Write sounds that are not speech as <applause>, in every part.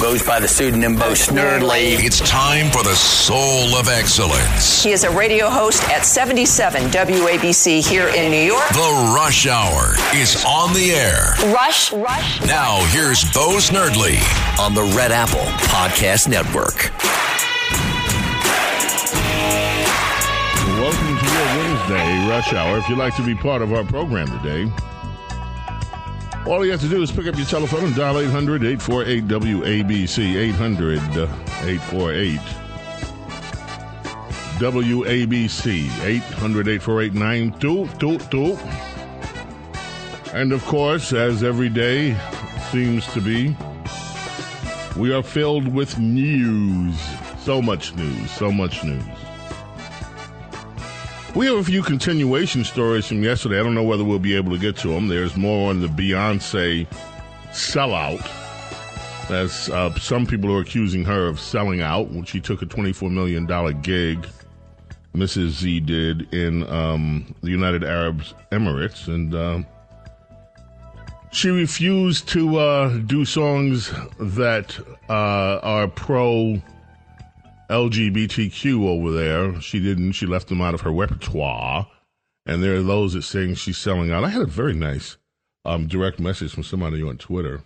Goes by the pseudonym Bo Snerdly. It's time for the soul of excellence. He is a radio host at 77 WABC here in New York. The Rush Hour is on the air. Rush, rush. Now, here's Bo Snerdly on the Red Apple Podcast Network. Welcome to your Wednesday Rush Hour. If you'd like to be part of our program today, all you have to do is pick up your telephone and dial 800 848 WABC. 800 848 WABC. 800 848 9222. And of course, as every day seems to be, we are filled with news. So much news, so much news. We have a few continuation stories from yesterday. I don't know whether we'll be able to get to them. There's more on the Beyonce sellout, as uh, some people are accusing her of selling out when she took a $24 million gig. Mrs. Z did in um, the United Arab Emirates, and uh, she refused to uh, do songs that uh, are pro LGBTQ over there. She didn't. She left them out of her repertoire. And there are those that saying she's selling out. I had a very nice um, direct message from somebody on Twitter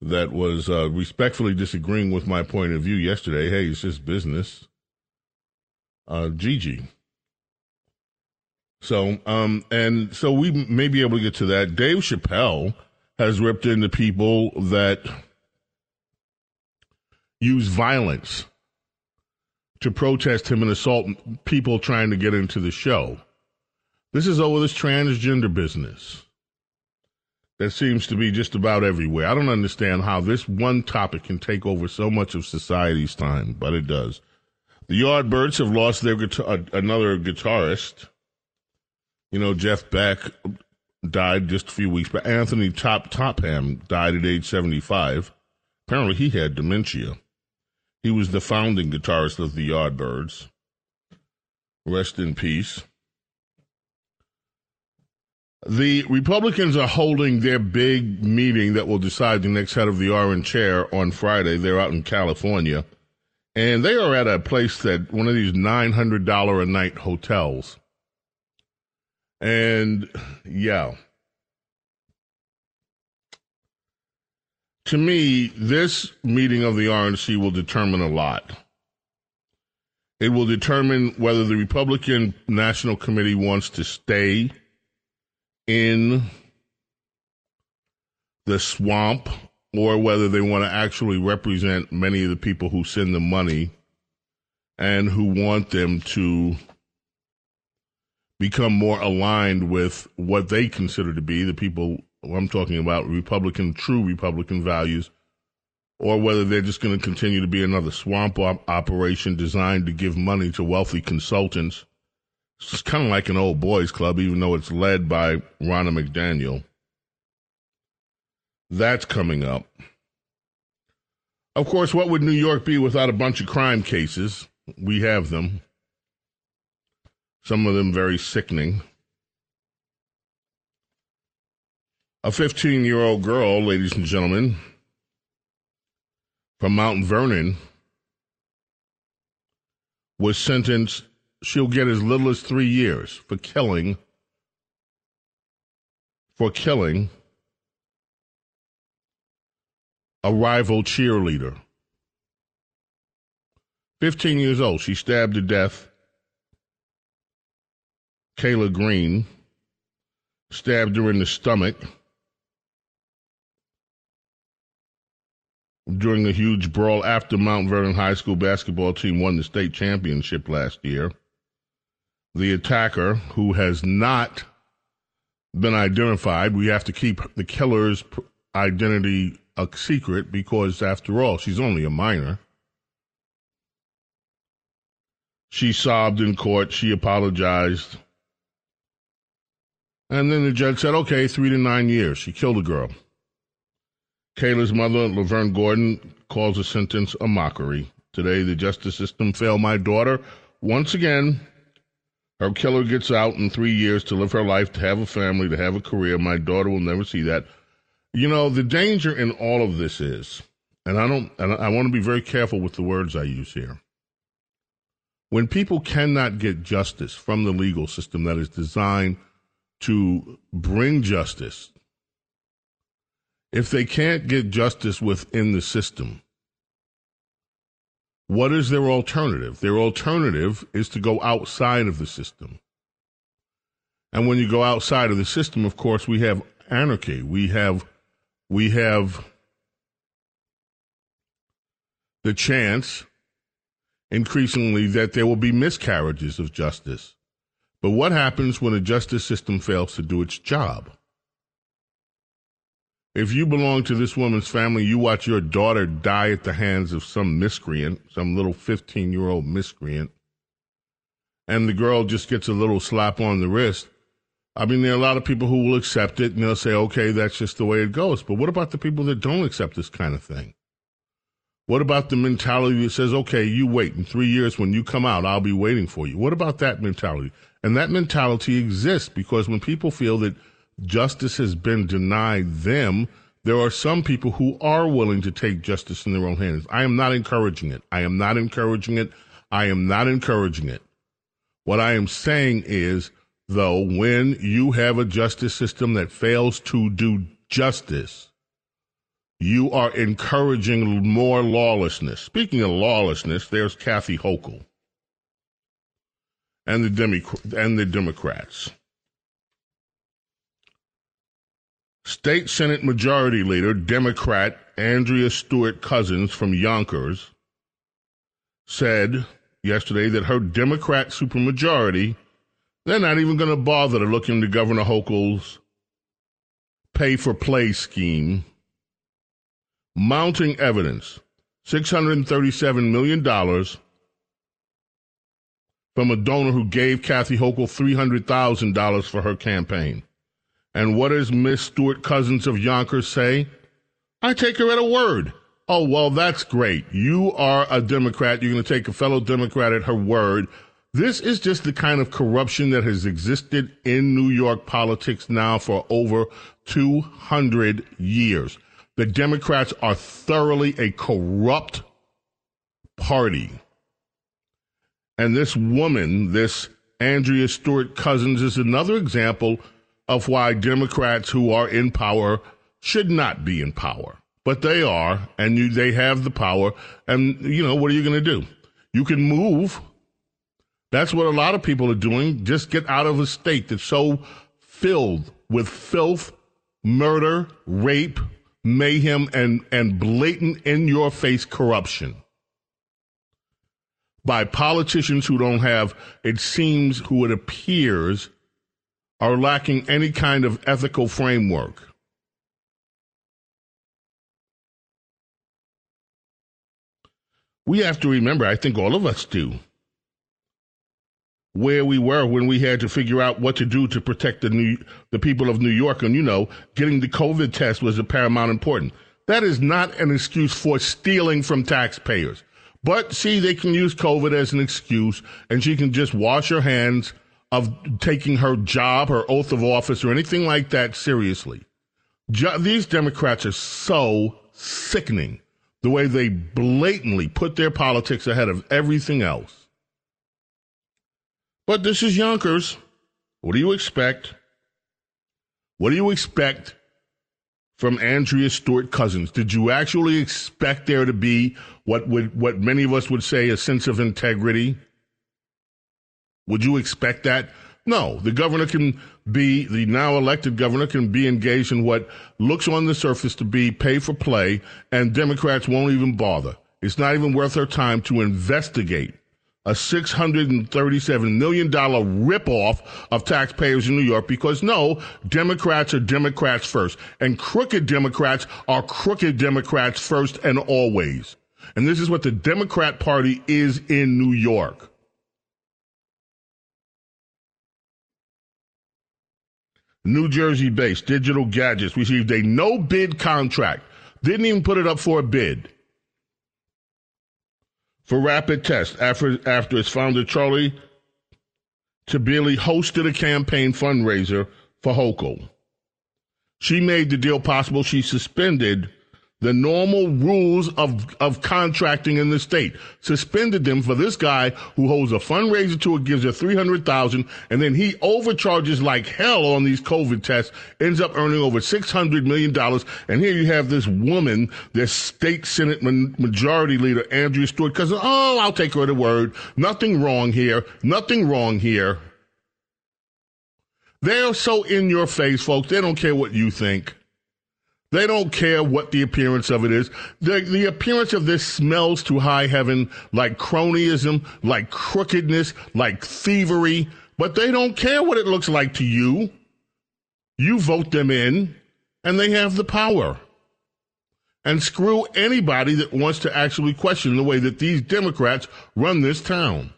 that was uh, respectfully disagreeing with my point of view yesterday. Hey, it's just business. Uh, Gigi. So, um, and so we may be able to get to that. Dave Chappelle has ripped into people that use violence to protest him and assault people trying to get into the show. This is over this transgender business that seems to be just about everywhere. I don't understand how this one topic can take over so much of society's time, but it does. The Yardbirds have lost their guitar- uh, another guitarist. You know, Jeff Beck died just a few weeks back. Anthony Top Topham died at age 75. Apparently, he had dementia. He was the founding guitarist of the Yardbirds. Rest in peace. The Republicans are holding their big meeting that will decide the next head of the orange chair on Friday. They're out in California. And they are at a place that one of these $900 a night hotels. And yeah. To me, this meeting of the RNC will determine a lot. It will determine whether the Republican National Committee wants to stay in the swamp or whether they want to actually represent many of the people who send them money and who want them to become more aligned with what they consider to be the people I'm talking about Republican, true Republican values, or whether they're just going to continue to be another swamp op- operation designed to give money to wealthy consultants. It's kind of like an old boys club, even though it's led by Ronna McDaniel. That's coming up. Of course, what would New York be without a bunch of crime cases? We have them. Some of them very sickening. A 15 year old girl, ladies and gentlemen, from Mount Vernon was sentenced, she'll get as little as three years for killing, for killing a rival cheerleader. 15 years old, she stabbed to death Kayla Green, stabbed her in the stomach. During a huge brawl after Mount Vernon High School basketball team won the state championship last year. The attacker, who has not been identified, we have to keep the killer's identity a secret because, after all, she's only a minor. She sobbed in court. She apologized. And then the judge said, okay, three to nine years. She killed a girl. Kayla's mother, Laverne Gordon, calls the sentence a mockery. Today, the justice system failed my daughter once again. Her killer gets out in three years to live her life, to have a family, to have a career. My daughter will never see that. You know, the danger in all of this is, and I don't, and I want to be very careful with the words I use here. When people cannot get justice from the legal system that is designed to bring justice, if they can't get justice within the system, what is their alternative? Their alternative is to go outside of the system. And when you go outside of the system, of course, we have anarchy. We have, we have the chance increasingly that there will be miscarriages of justice. But what happens when a justice system fails to do its job? If you belong to this woman's family, you watch your daughter die at the hands of some miscreant, some little 15 year old miscreant, and the girl just gets a little slap on the wrist. I mean, there are a lot of people who will accept it and they'll say, okay, that's just the way it goes. But what about the people that don't accept this kind of thing? What about the mentality that says, okay, you wait in three years when you come out, I'll be waiting for you? What about that mentality? And that mentality exists because when people feel that justice has been denied them, there are some people who are willing to take justice in their own hands. I am not encouraging it. I am not encouraging it. I am not encouraging it. What I am saying is, though, when you have a justice system that fails to do justice, you are encouraging more lawlessness. Speaking of lawlessness, there's Kathy Hochul and the, Demi- and the Democrats. State Senate Majority Leader, Democrat Andrea Stewart Cousins from Yonkers, said yesterday that her Democrat supermajority, they're not even going to bother to look into Governor Hochul's pay for play scheme, mounting evidence $637 million from a donor who gave Kathy Hochul $300,000 for her campaign. And what does Miss Stewart Cousins of Yonkers say? I take her at a word. Oh, well, that's great. You are a Democrat. You're going to take a fellow Democrat at her word. This is just the kind of corruption that has existed in New York politics now for over 200 years. The Democrats are thoroughly a corrupt party. And this woman, this Andrea Stewart Cousins, is another example of why Democrats who are in power should not be in power. But they are, and you, they have the power. And, you know, what are you going to do? You can move. That's what a lot of people are doing. Just get out of a state that's so filled with filth, murder, rape, mayhem, and, and blatant in your face corruption by politicians who don't have, it seems, who it appears are lacking any kind of ethical framework. We have to remember, I think all of us do, where we were when we had to figure out what to do to protect the New, the people of New York. And you know, getting the COVID test was of paramount importance. That is not an excuse for stealing from taxpayers. But see, they can use COVID as an excuse, and she can just wash her hands of taking her job, her oath of office, or anything like that seriously. Jo- these Democrats are so sickening the way they blatantly put their politics ahead of everything else. But this is Yonkers. What do you expect? What do you expect from Andrea Stewart Cousins? Did you actually expect there to be what would what many of us would say a sense of integrity? Would you expect that? No, the governor can be, the now elected governor can be engaged in what looks on the surface to be pay for play, and Democrats won't even bother. It's not even worth their time to investigate a $637 million ripoff of taxpayers in New York because no, Democrats are Democrats first. And crooked Democrats are crooked Democrats first and always. And this is what the Democrat Party is in New York. New Jersey based Digital Gadgets received a no bid contract. Didn't even put it up for a bid for rapid tests after, after its founder, Charlie Tebele, hosted a campaign fundraiser for Hochul. She made the deal possible. She suspended the normal rules of, of contracting in the state. Suspended them for this guy who holds a fundraiser to it, gives her 300000 and then he overcharges like hell on these COVID tests, ends up earning over $600 million. And here you have this woman, this state Senate majority leader, Andrea Stewart, because, oh, I'll take her at her word. Nothing wrong here. Nothing wrong here. They're so in your face, folks. They don't care what you think. They don't care what the appearance of it is. The, the appearance of this smells to high heaven like cronyism, like crookedness, like thievery, but they don't care what it looks like to you. You vote them in, and they have the power. And screw anybody that wants to actually question the way that these Democrats run this town.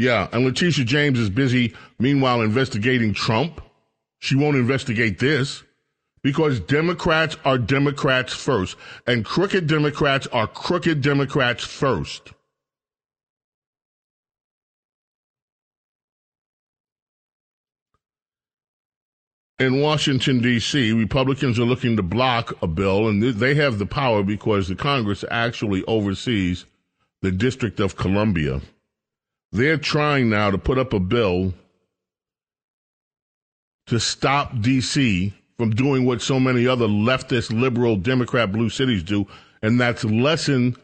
Yeah, and Letitia James is busy, meanwhile, investigating Trump. She won't investigate this because Democrats are Democrats first, and crooked Democrats are crooked Democrats first. In Washington, D.C., Republicans are looking to block a bill, and they have the power because the Congress actually oversees the District of Columbia. They're trying now to put up a bill to stop D.C. from doing what so many other leftist, liberal, Democrat blue cities do, and that's lessen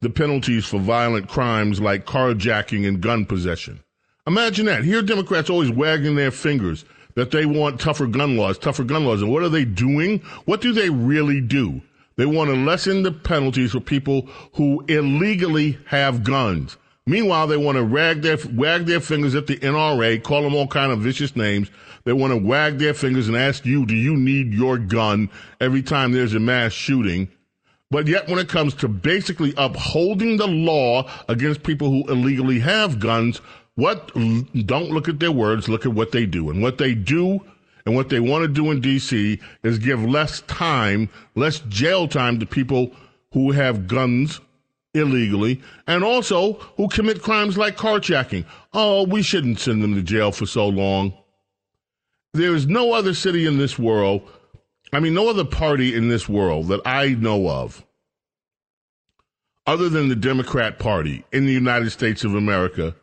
the penalties for violent crimes like carjacking and gun possession. Imagine that. Here, Democrats always wagging their fingers that they want tougher gun laws, tougher gun laws. And what are they doing? What do they really do? They want to lessen the penalties for people who illegally have guns. Meanwhile, they want to wag their, wag their fingers at the NRA, call them all kind of vicious names. They want to wag their fingers and ask you, do you need your gun every time there's a mass shooting? But yet, when it comes to basically upholding the law against people who illegally have guns, what, don't look at their words, look at what they do. And what they do and what they want to do in DC is give less time, less jail time to people who have guns illegally and also who commit crimes like carjacking. Oh, we shouldn't send them to jail for so long. There is no other city in this world, I mean, no other party in this world that I know of, other than the Democrat Party in the United States of America,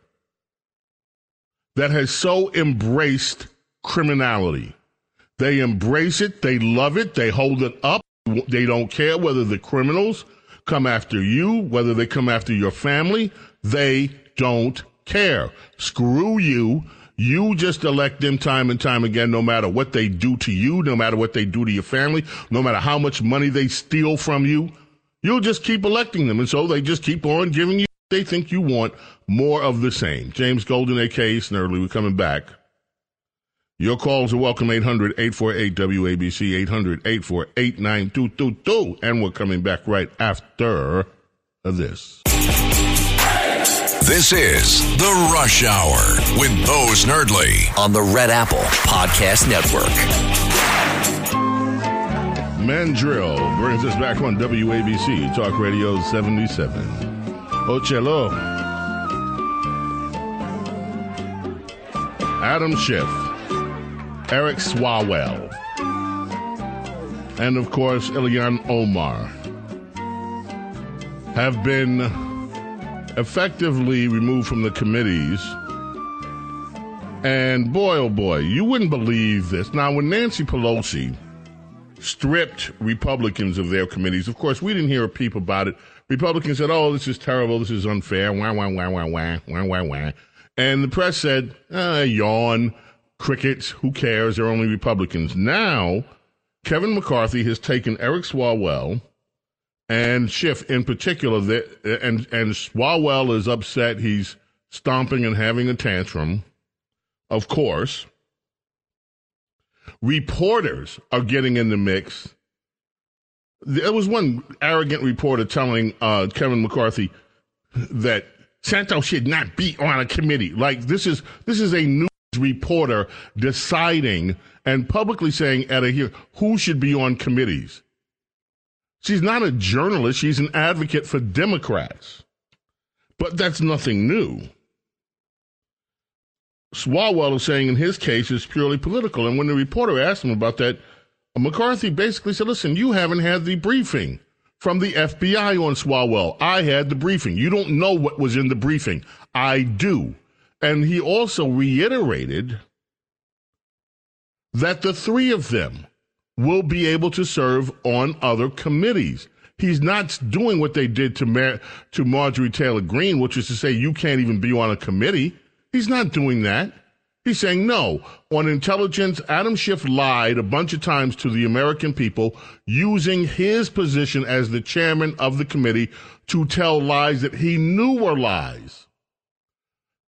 that has so embraced criminality. They embrace it, they love it, they hold it up. They don't care whether the criminals come after you, whether they come after your family, they don't care. Screw you. You just elect them time and time again, no matter what they do to you, no matter what they do to your family, no matter how much money they steal from you. You'll just keep electing them. And so they just keep on giving you they think you want more of the same. James Golden, aka Snerdly, we're coming back. Your calls are welcome 800 848 WABC 800 848 9222. And we're coming back right after this. This is The Rush Hour with Bo Snerdly on the Red Apple Podcast Network. Mandrill brings us back on WABC Talk Radio 77. Ocello. Adam Schiff. Eric Swalwell, and of course Ilhan Omar have been effectively removed from the committees. And boy, oh boy, you wouldn't believe this. Now, when Nancy Pelosi stripped Republicans of their committees, of course, we didn't hear a peep about it. Republicans said, oh, this is terrible. This is unfair. Wah, wah, wah, wah, wah, wah, wah, wah. And the press said, ah, yawn crickets, who cares? They're only Republicans. Now, Kevin McCarthy has taken Eric Swalwell and Schiff in particular. And and Swalwell is upset. He's stomping and having a tantrum. Of course, reporters are getting in the mix. There was one arrogant reporter telling uh, Kevin McCarthy that Santos should not be on a committee. Like this is this is a news reporter deciding and publicly saying at a hearing who should be on committees. She's not a journalist, she's an advocate for Democrats. But that's nothing new. Swalwell is saying in his case it's purely political. And when the reporter asked him about that, McCarthy basically said, listen, you haven't had the briefing from the FBI on Swalwell. I had the briefing. You don't know what was in the briefing. I do. And he also reiterated that the three of them will be able to serve on other committees. He's not doing what they did to Mar- to Marjorie Taylor Greene, which is to say you can't even be on a committee. He's not doing that. He's saying no. On intelligence, Adam Schiff lied a bunch of times to the American people using his position as the chairman of the committee to tell lies that he knew were lies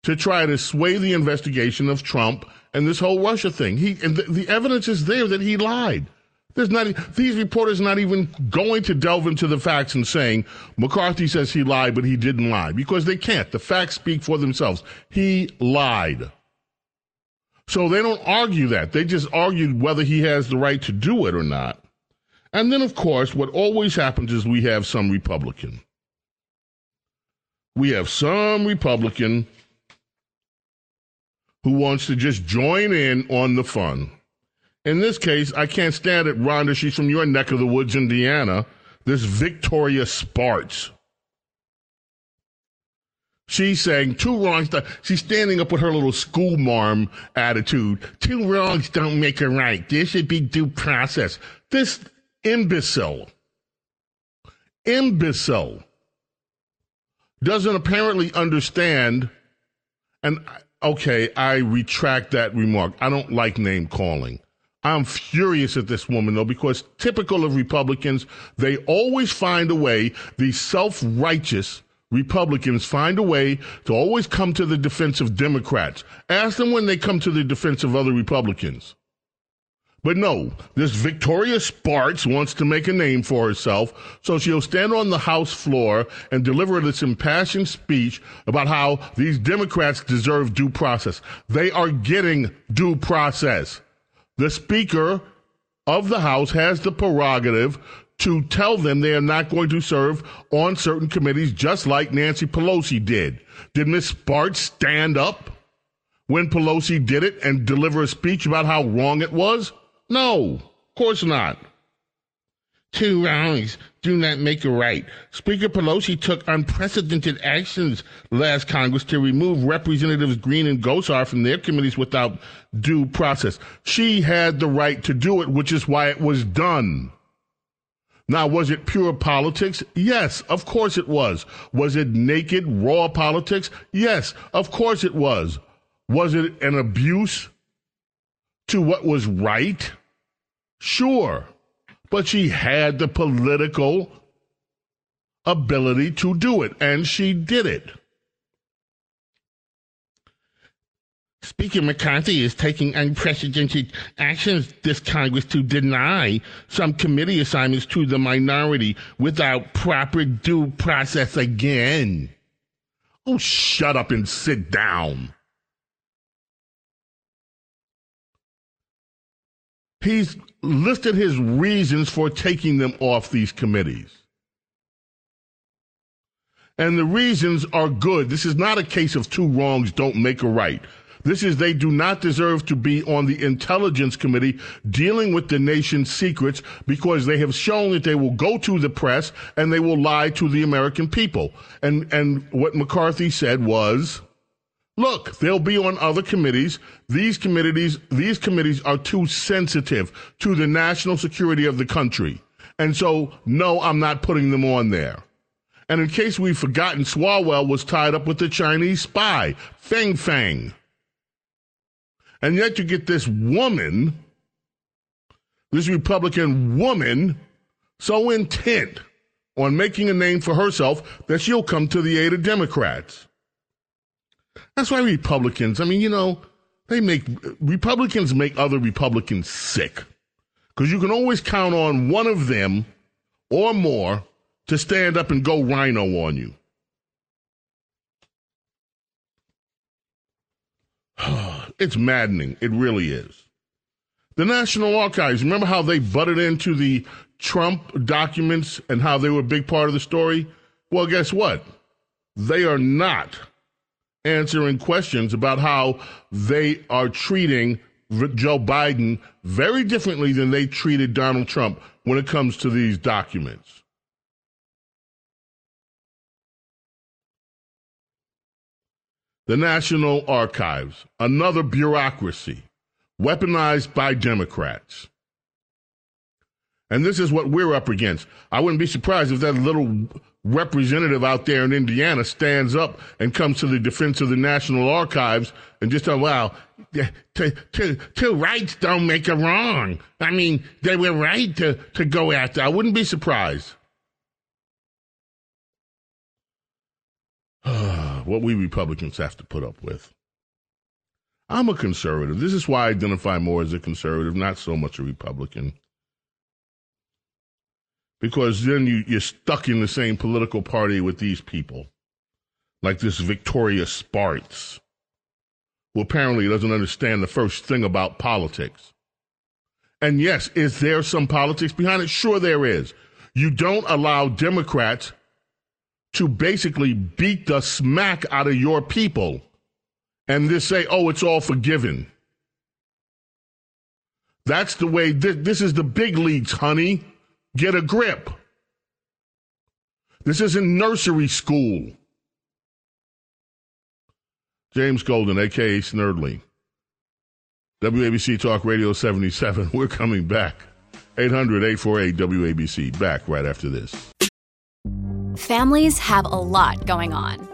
to try to sway the investigation of Trump and this whole Russia thing. He and the, the evidence is there that he lied. There's not these reporters not even going to delve into the facts and saying McCarthy says he lied, but he didn't lie because they can't. The facts speak for themselves. He lied. So they don't argue that. They just argue whether he has the right to do it or not. And then, of course, what always happens is we have some Republican. We have some Republican who wants to just join in on the fun. In this case, I can't stand it, Rhonda. She's from your neck of the woods, Indiana. This Victoria Spartz. She's saying two wrongs. She's standing up with her little school marm attitude. Two wrongs don't make a right. There should be due process. This imbecile, imbecile, doesn't apparently understand. And okay, I retract that remark. I don't like name calling. I'm furious at this woman though, because typical of Republicans, they always find a way, these self-righteous Republicans find a way to always come to the defense of Democrats. Ask them when they come to the defense of other Republicans. But no, this Victoria Spartz wants to make a name for herself, so she'll stand on the House floor and deliver this impassioned speech about how these Democrats deserve due process. They are getting due process. The Speaker of the House has the prerogative to tell them they are not going to serve on certain committees, just like Nancy Pelosi did. Did Ms. Spartz stand up when Pelosi did it and deliver a speech about how wrong it was? No, of course not. Two wrongs do not make a right. Speaker Pelosi took unprecedented actions last Congress to remove Representatives Greene and Gosar from their committees without due process. She had the right to do it, which is why it was done. Now, was it pure politics? Yes, of course it was. Was it naked, raw politics? Yes, of course it was. Was it an abuse to what was right? Sure but she had the political ability to do it, and she did it. Speaker McCarthy is taking unprecedented actions this Congress to deny some committee assignments to the minority without proper due process again. Oh, shut up and sit down. He's listed his reasons for taking them off these committees. And the reasons are good. This is not a case of two wrongs don't make a right. This is they do not deserve to be on the intelligence committee dealing with the nation's secrets because they have shown that they will go to the press and they will lie to the American people. And and what McCarthy said was Look, they'll be on other committees. These committees, these committees are too sensitive to the national security of the country. And so, no, I'm not putting them on there. And in case we've forgotten, Swalwell was tied up with the Chinese spy, Fang Fang. And yet you get this woman, this Republican woman, so intent on making a name for herself that she'll come to the aid of Democrats. That's why Republicans, I mean, you know, they make Republicans make other Republicans sick because you can always count on one of them or more to stand up and go RINO on you. <sighs> it's maddening. It really is. The National Archives, remember how they butted into the Trump documents and how they were a big part of the story? Well, guess what? They are not answering questions about how they are treating Joe Biden very differently than they treated Donald Trump when it comes to these documents. The National Archives, another bureaucracy weaponized by Democrats. And this is what we're up against. I wouldn't be surprised if that little representative out there in Indiana stands up and comes to the defense of the National Archives and just, oh, well, two, two, two rights don't make a wrong. I mean, they were right to, to go after. I wouldn't be surprised. <sighs> what we Republicans have to put up with. I'm a conservative. This is why I identify more as a conservative, not so much a Republican because then you, you're stuck in the same political party with these people, like this Victoria Spartz, who apparently doesn't understand the first thing about politics. And yes, is there some politics behind it? Sure, there is. You don't allow Democrats to basically beat the smack out of your people and just say, oh, it's all forgiven. That's the way, this, this is the big leagues, honey. Get a grip. This isn't nursery school. James Golden, aka Snerdly. WABC Talk Radio 77. We're coming back. 800 848 WABC. Back right after this. Families have a lot going on.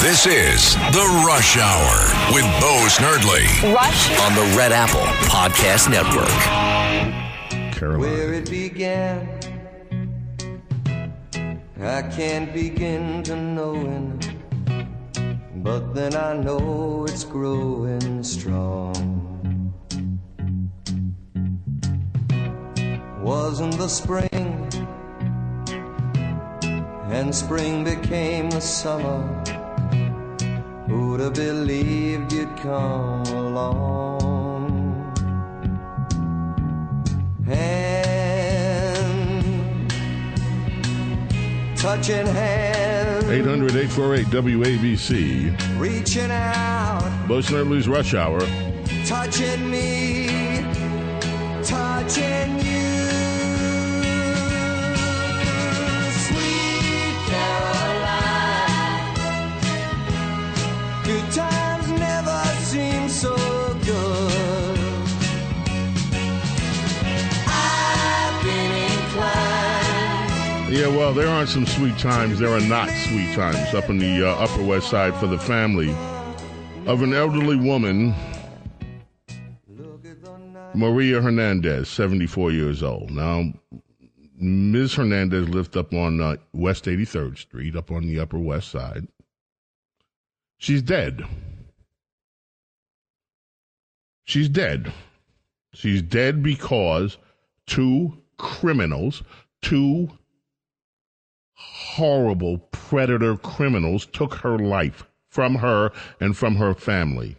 This is The Rush Hour with Bo Snerdly. Rush on the Red Apple Podcast Network. Caroline. Where it began, I can't begin to knowing, but then I know it's growing strong. Wasn't the spring, and spring became the summer Who'd have believed you'd come along? Hand, touching hands. 800 848 WABC. Reaching out. Bo Snerdly's Rush Hour. Touching me. Well, there aren't some sweet times. There are not sweet times up in the uh, Upper West Side for the family of an elderly woman, Maria Hernandez, 74 years old. Now, Ms. Hernandez lived up on uh, West 83rd Street, up on the Upper West Side. She's dead. She's dead. She's dead because two criminals, two horrible predator criminals took her life from her and from her family.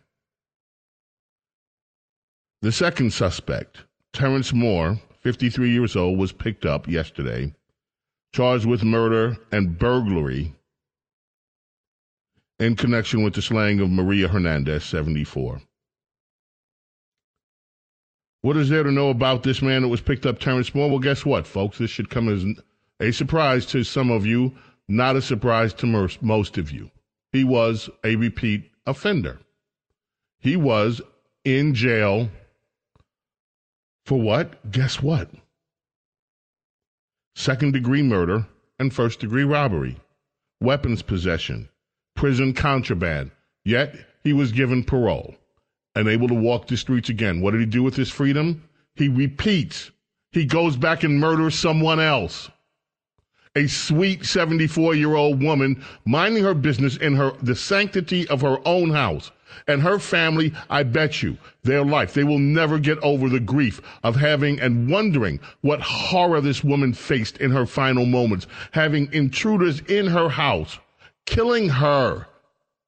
The second suspect, Terrence Moore, 53 years old, was picked up yesterday, charged with murder and burglary in connection with the slaying of Maria Hernandez, 74. What is there to know about this man that was picked up, Terrence Moore? Well, guess what, folks? This should come as a surprise to some of you Not a surprise to most of you. He was a repeat offender. He was in jail for what? Guess what? Second degree murder and first degree robbery, weapons possession, prison contraband. Yet he was given parole and able to walk the streets again. What did he do with his freedom? He repeats. He goes back and murders someone else. A sweet 74 year old woman minding her business in her, the sanctity of her own house. And her family, I bet you, their life, they will never get over the grief of having and wondering what horror this woman faced in her final moments, having intruders in her house, killing her,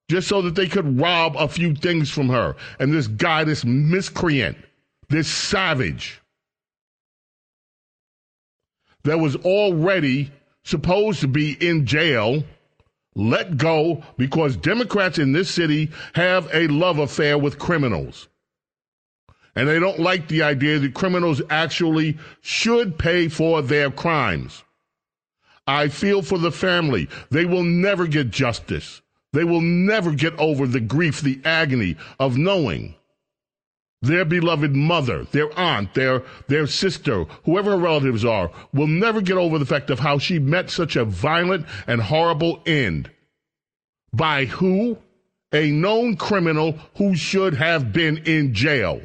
just so that they could rob a few things from her. And this guy, this miscreant, this savage, that was already supposed to be in jail let go because Democrats in this city have a love affair with criminals. And they don't like the idea that criminals actually should pay for their crimes. I feel for the family. They will never get justice. They will never get over the grief, the agony of knowing their beloved mother, their aunt, their, their sister, whoever her relatives are, will never get over the fact of how she met such a violent and horrible end. By who? A known criminal who should have been in jail.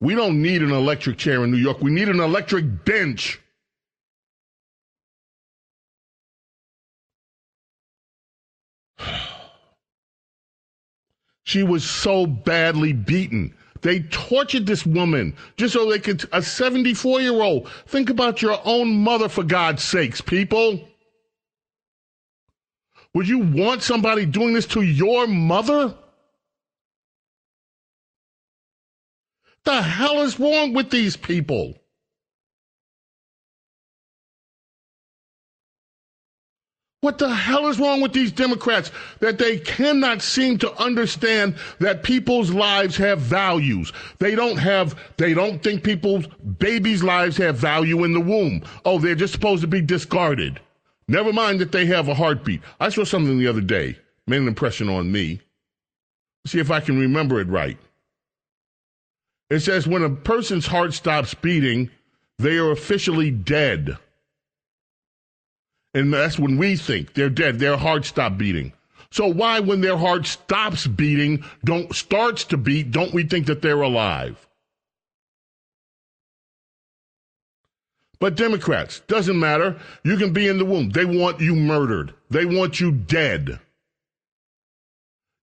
We don't need an electric chair in New York. We need an electric bench. She was so badly beaten. They tortured this woman just so they could, a 74 year old. Think about your own mother, for God's sakes, people. Would you want somebody doing this to your mother? The hell is wrong with these people? What the hell is wrong with these Democrats that they cannot seem to understand that people's lives have values? They don't have, they don't think people's babies' lives have value in the womb. Oh, they're just supposed to be discarded. Never mind that they have a heartbeat. I saw something the other day, made an impression on me. See if I can remember it right. It says when a person's heart stops beating, they are officially dead. And that's when we think they're dead. Their heart stopped beating. So why, when their heart stops beating, don't starts to beat, don't we think that they're alive? But Democrats, doesn't matter. You can be in the womb. They want you murdered. They want you dead.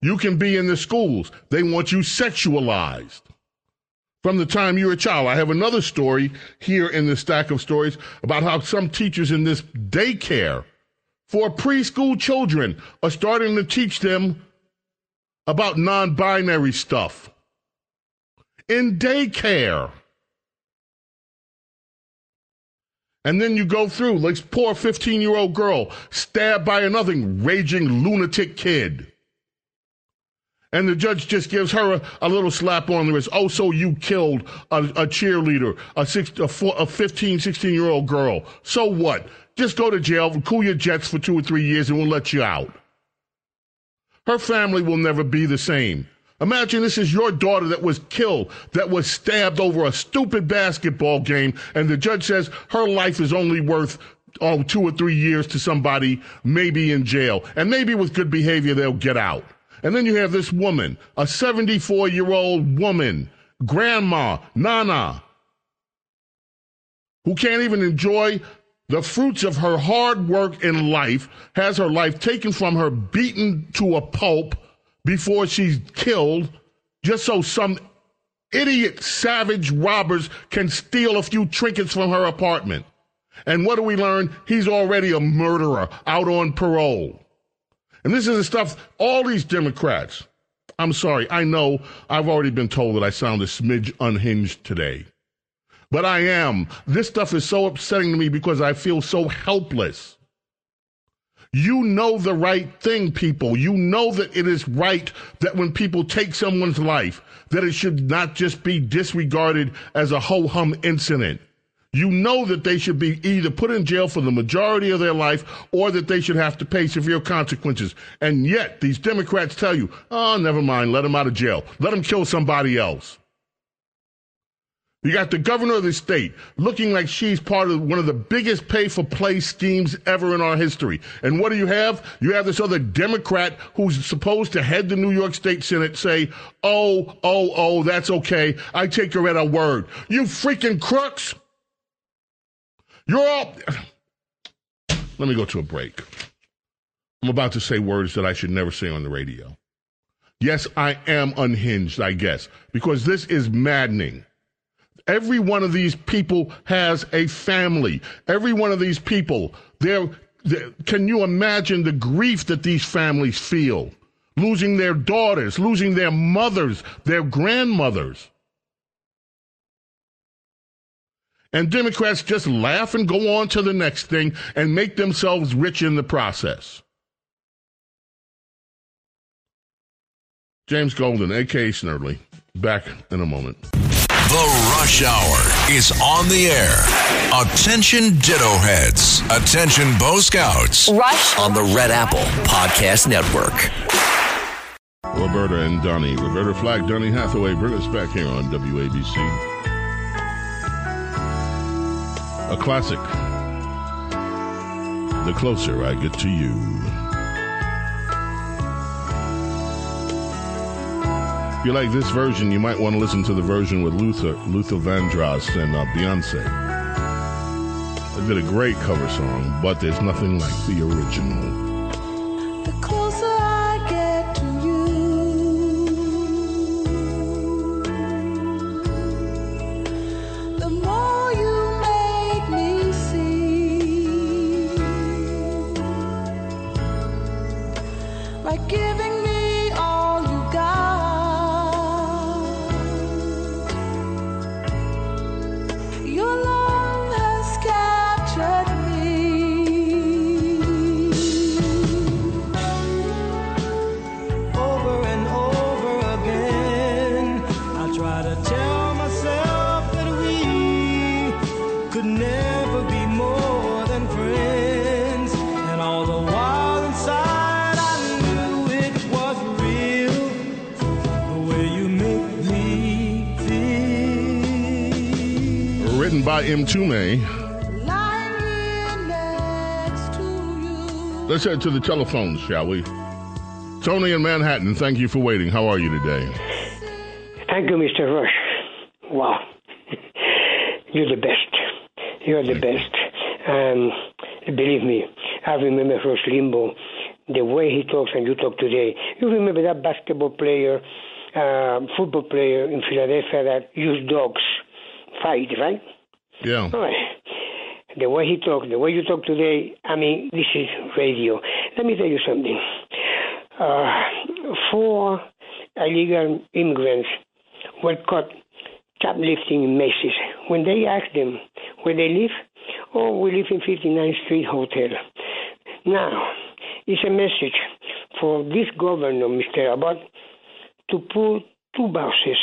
You can be in the schools. They want you sexualized from the time you were a child. I have another story here in the stack of stories about how some teachers in this daycare for preschool children are starting to teach them about non binary stuff. In daycare. And then you go through, like poor 15 year old girl stabbed by another raging lunatic kid and the judge just gives her a, a, little slap on the wrist. Oh, so you killed a, a cheerleader, a, six, a, four, a 15, 16 year old girl. So what? Just go to jail, cool your jets for two or three years, and we'll let you out. Her family will never be the same. Imagine this is your daughter that was killed, that was stabbed over a stupid basketball game, and the judge says her life is only worth oh, two or three years to somebody, maybe in jail. And maybe with good behavior, they'll get out. And then you have this woman, a 74 year old woman, grandma, Nana, who can't even enjoy the fruits of her hard work in life, has her life taken from her, beaten to a pulp before she's killed, just so some idiot, savage robbers can steal a few trinkets from her apartment. And what do we learn? He's already a murderer out on parole. And this is the stuff all these Democrats, I'm sorry, I know I've already been told that I sound a smidge unhinged today. But I am. This stuff is so upsetting to me because I feel so helpless. You know the right thing, people. You know that it is right that when people take someone's life, that it should not just be disregarded as a ho hum incident. You know that they should be either put in jail for the majority of their life or that they should have to pay severe consequences. And yet, these Democrats tell you, oh, never mind, let them out of jail. Let them kill somebody else. You got the governor of the state looking like she's part of one of the biggest pay for play schemes ever in our history. And what do you have? You have this other Democrat who's supposed to head the New York State Senate say, oh, oh, oh, that's okay. I take her at her word. You freaking crooks. You're all. Let me go to a break. I'm about to say words that I should never say on the radio. Yes, I am unhinged, I guess, because this is maddening. Every one of these people has a family. Every one of these people, they're, they're, can you imagine the grief that these families feel? Losing their daughters, losing their mothers, their grandmothers. And Democrats just laugh and go on to the next thing and make themselves rich in the process. James Golden, a.k.a. Snerdly, back in a moment. The Rush Hour is on the air. Attention Ditto Heads. Attention Bo Scouts. Rush on the Red Apple Podcast Network. Roberta and Donnie. Roberta Flack, Donny Hathaway, bring us back here on WABC. A classic. The closer I get to you. If you like this version, you might want to listen to the version with Luther, Luther Vandross and uh, Beyonce. They did a great cover song, but there's nothing like the original. The Written by Mtume. Lying here next to. Let's head to the telephones, shall we? Tony in Manhattan, thank you for waiting. How are you today? Thank you, Mr. Rush. Wow. You're the best. You're the best. Um, believe me, I remember Rush Limbaugh, the way he talks and you talk today. You remember that basketball player, uh, football player in Philadelphia that used dogs fight, right? Yeah. All right. The way he talked, the way you talk today, I mean, this is radio. Let me tell you something. Uh, four illegal immigrants were caught shoplifting in Macy's. When they asked them where they live, oh, we live in 59th Street Hotel. Now, it's a message for this governor, Mr. Abbott, to put two buses,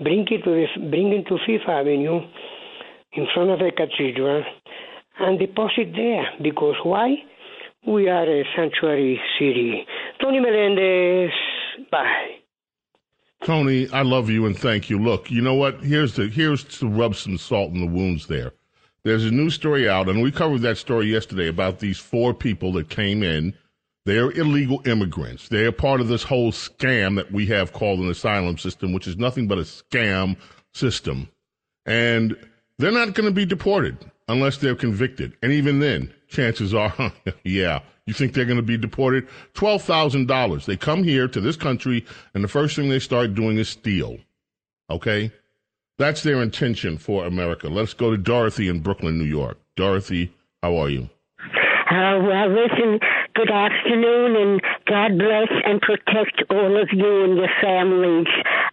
bring it to the, bring it to Fifth Avenue, in front of the cathedral, and deposit there. Because why? We are a sanctuary city. Tony Melendez, bye. Tony, I love you and thank you. Look, you know what? Here's the here's to rub some salt in the wounds there. There's a new story out, and we covered that story yesterday about these four people that came in. They're illegal immigrants. They're part of this whole scam that we have called an asylum system, which is nothing but a scam system. And they're not going to be deported unless they're convicted. And even then, chances are, <laughs> yeah, you think they're going to be deported? $12,000. They come here to this country, and the first thing they start doing is steal. Okay? That's their intention for America. Let's go to Dorothy in Brooklyn, New York. Dorothy, how are you? Uh, well, listen, good afternoon, and God bless and protect all of you and your families.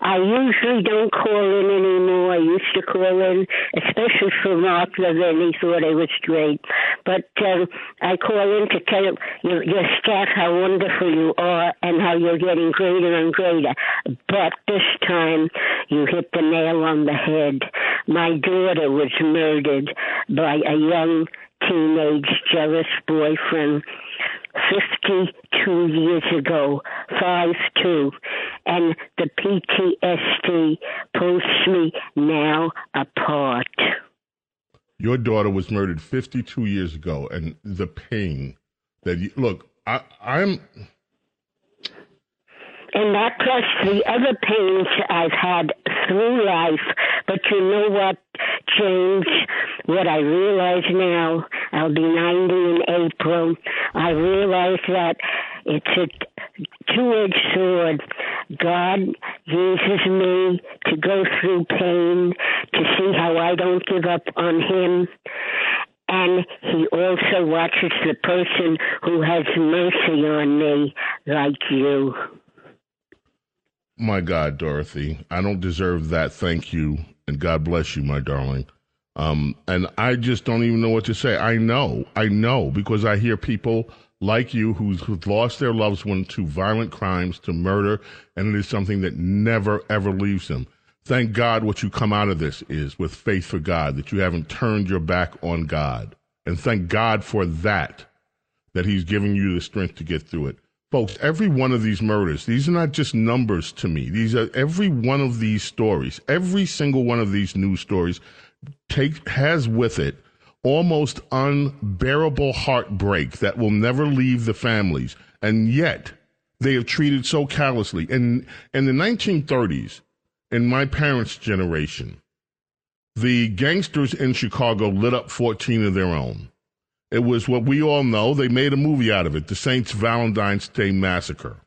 I usually don't call in anymore. I used to call in, especially for Mark Levin. He thought I was great. but uh, I call in to tell your, your staff how wonderful you are and how you're getting greater and greater. But this time, you hit the nail on the head. My daughter was murdered by a young teenage jealous boyfriend 52 years ago, 5 2, and the PTSD pulls me now apart. Your daughter was murdered 52 years ago, and the pain that you look, I, I'm. And that plus the other pains I've had through life. But you know what, James? What I realize now, I'll be 90 in April. I realize that it's a two edged sword. God uses me to go through pain, to see how I don't give up on Him. And He also watches the person who has mercy on me, like you. My God, Dorothy, I don't deserve that. Thank you, and God bless you, my darling. Um, and I just don't even know what to say. I know, I know, because I hear people like you who's, who've lost their loved one to violent crimes, to murder, and it is something that never, ever leaves them. Thank God what you come out of this is with faith for God, that you haven't turned your back on God. And thank God for that, that He's giving you the strength to get through it. Folks, every one of these murders, these are not just numbers to me. These are every one of these stories, every single one of these news stories take has with it almost unbearable heartbreak that will never leave the families. And yet they have treated so callously. And in the 1930s, in my parents' generation, the gangsters in Chicago lit up 14 of their own. It was what we all know. They made a movie out of it, the Saints Valentine's Day Massacre.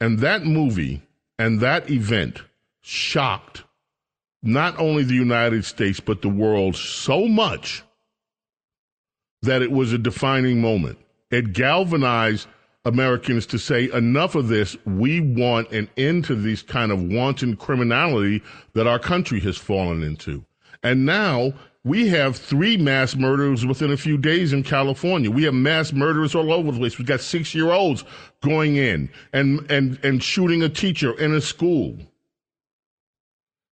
And that movie and that event shocked not only the United States, but the world so much that it was a defining moment. It galvanized Americans to say, enough of this. We want an end to this kind of wanton criminality that our country has fallen into. And now we have three mass murders within a few days in California. We have mass murderers all over the place. We've got six year olds going in and, and, and shooting a teacher in a school.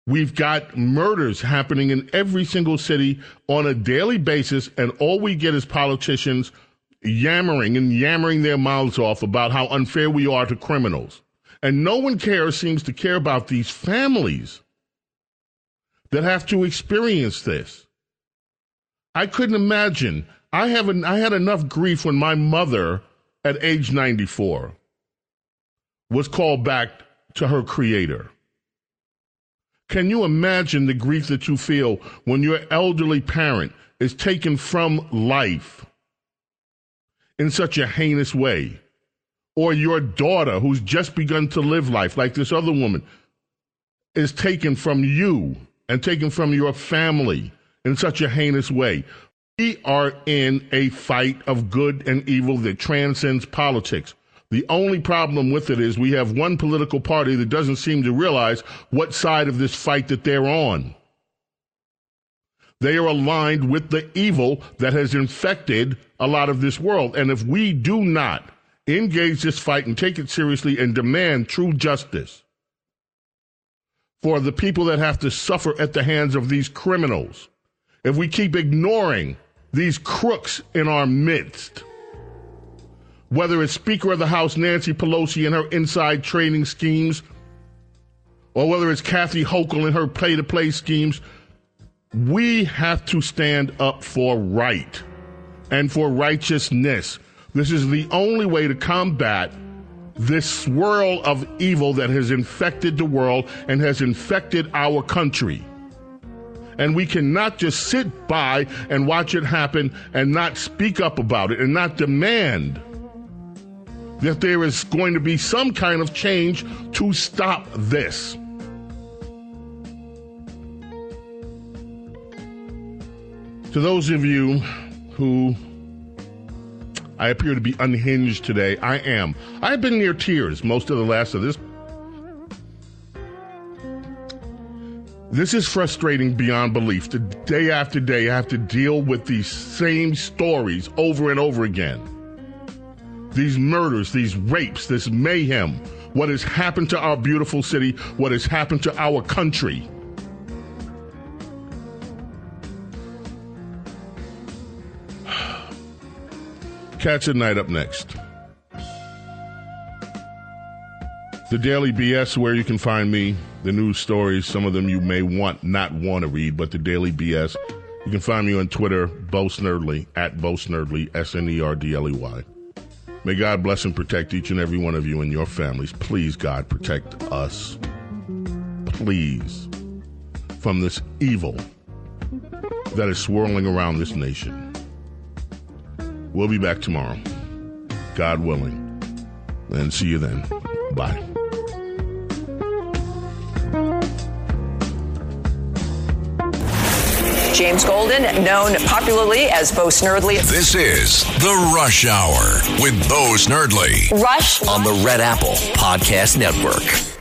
We've got murders happening in every single city on a daily basis, and all we get is politicians yammering and yammering their mouths off about how unfair we are to criminals. And no one cares, seems to care about these families that have to experience this. I couldn't imagine. I haven't I had enough grief when my mother at age 94 was called back to her creator. Can you imagine the grief that you feel when your elderly parent is taken from life in such a heinous way? Or your daughter, who's just begun to live life, like this other woman, is taken from you and taken from your family in such a heinous way. We are in a fight of good and evil that transcends politics. The only problem with it is we have one political party that doesn't seem to realize what side of this fight that they're on. They are aligned with the evil that has infected a lot of this world. And if we do not engage this fight and take it seriously and demand true justice for the people that have to suffer at the hands of these criminals, if we keep ignoring these crooks in our midst, whether it's Speaker of the House Nancy Pelosi and her inside trading schemes, or whether it's Kathy Hochul and her play to play schemes, we have to stand up for right and for righteousness. This is the only way to combat this swirl of evil that has infected the world and has infected our country. And we cannot just sit by and watch it happen and not speak up about it and not demand that there is going to be some kind of change to stop this. To those of you who I appear to be unhinged today, I am. I've been near tears most of the last of this. This is frustrating beyond belief. The day after day, I have to deal with these same stories over and over again. These murders, these rapes, this mayhem, what has happened to our beautiful city, what has happened to our country. <sighs> Cats at Night up next. The Daily BS, where you can find me, the news stories, some of them you may want, not want to read, but the Daily BS. You can find me on Twitter, Bo Snerdley, at Bo Snerdley, S N E R D L E Y. May God bless and protect each and every one of you and your families. Please, God, protect us. Please. From this evil that is swirling around this nation. We'll be back tomorrow, God willing. And see you then. Bye. James Golden, known popularly as Bo Snerdley. This is The Rush Hour with Bo Snerdley Rush on the Red Apple Podcast Network.